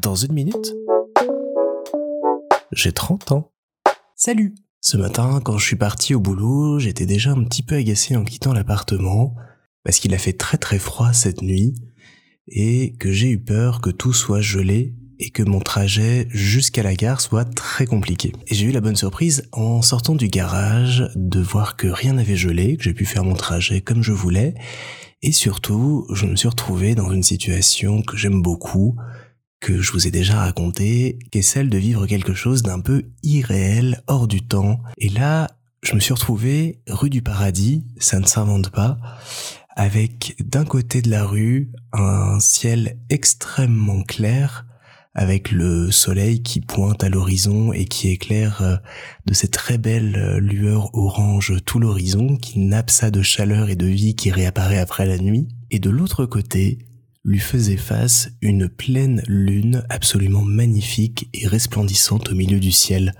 Dans une minute, j'ai 30 ans. Salut Ce matin, quand je suis parti au boulot, j'étais déjà un petit peu agacé en quittant l'appartement, parce qu'il a fait très très froid cette nuit, et que j'ai eu peur que tout soit gelé et que mon trajet jusqu'à la gare soit très compliqué. Et j'ai eu la bonne surprise en sortant du garage de voir que rien n'avait gelé, que j'ai pu faire mon trajet comme je voulais, et surtout, je me suis retrouvé dans une situation que j'aime beaucoup, que je vous ai déjà raconté, qui est celle de vivre quelque chose d'un peu irréel, hors du temps. Et là, je me suis retrouvé rue du Paradis, ça ne s'invente pas, avec d'un côté de la rue un ciel extrêmement clair, avec le soleil qui pointe à l'horizon et qui éclaire euh, de cette très belle euh, lueur orange tout l'horizon, qui nappe ça de chaleur et de vie qui réapparaît après la nuit. Et de l'autre côté, lui faisait face une pleine lune absolument magnifique et resplendissante au milieu du ciel.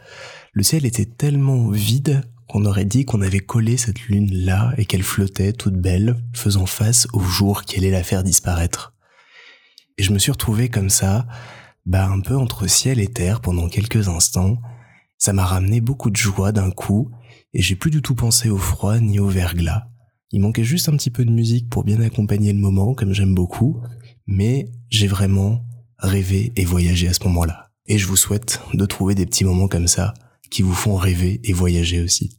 Le ciel était tellement vide qu'on aurait dit qu'on avait collé cette lune là et qu'elle flottait toute belle, faisant face au jour qui allait la faire disparaître. Et je me suis retrouvé comme ça, bah un peu entre ciel et terre pendant quelques instants. Ça m'a ramené beaucoup de joie d'un coup, et j'ai plus du tout pensé au froid ni au verglas. Il manquait juste un petit peu de musique pour bien accompagner le moment, comme j'aime beaucoup, mais j'ai vraiment rêvé et voyagé à ce moment-là. Et je vous souhaite de trouver des petits moments comme ça qui vous font rêver et voyager aussi.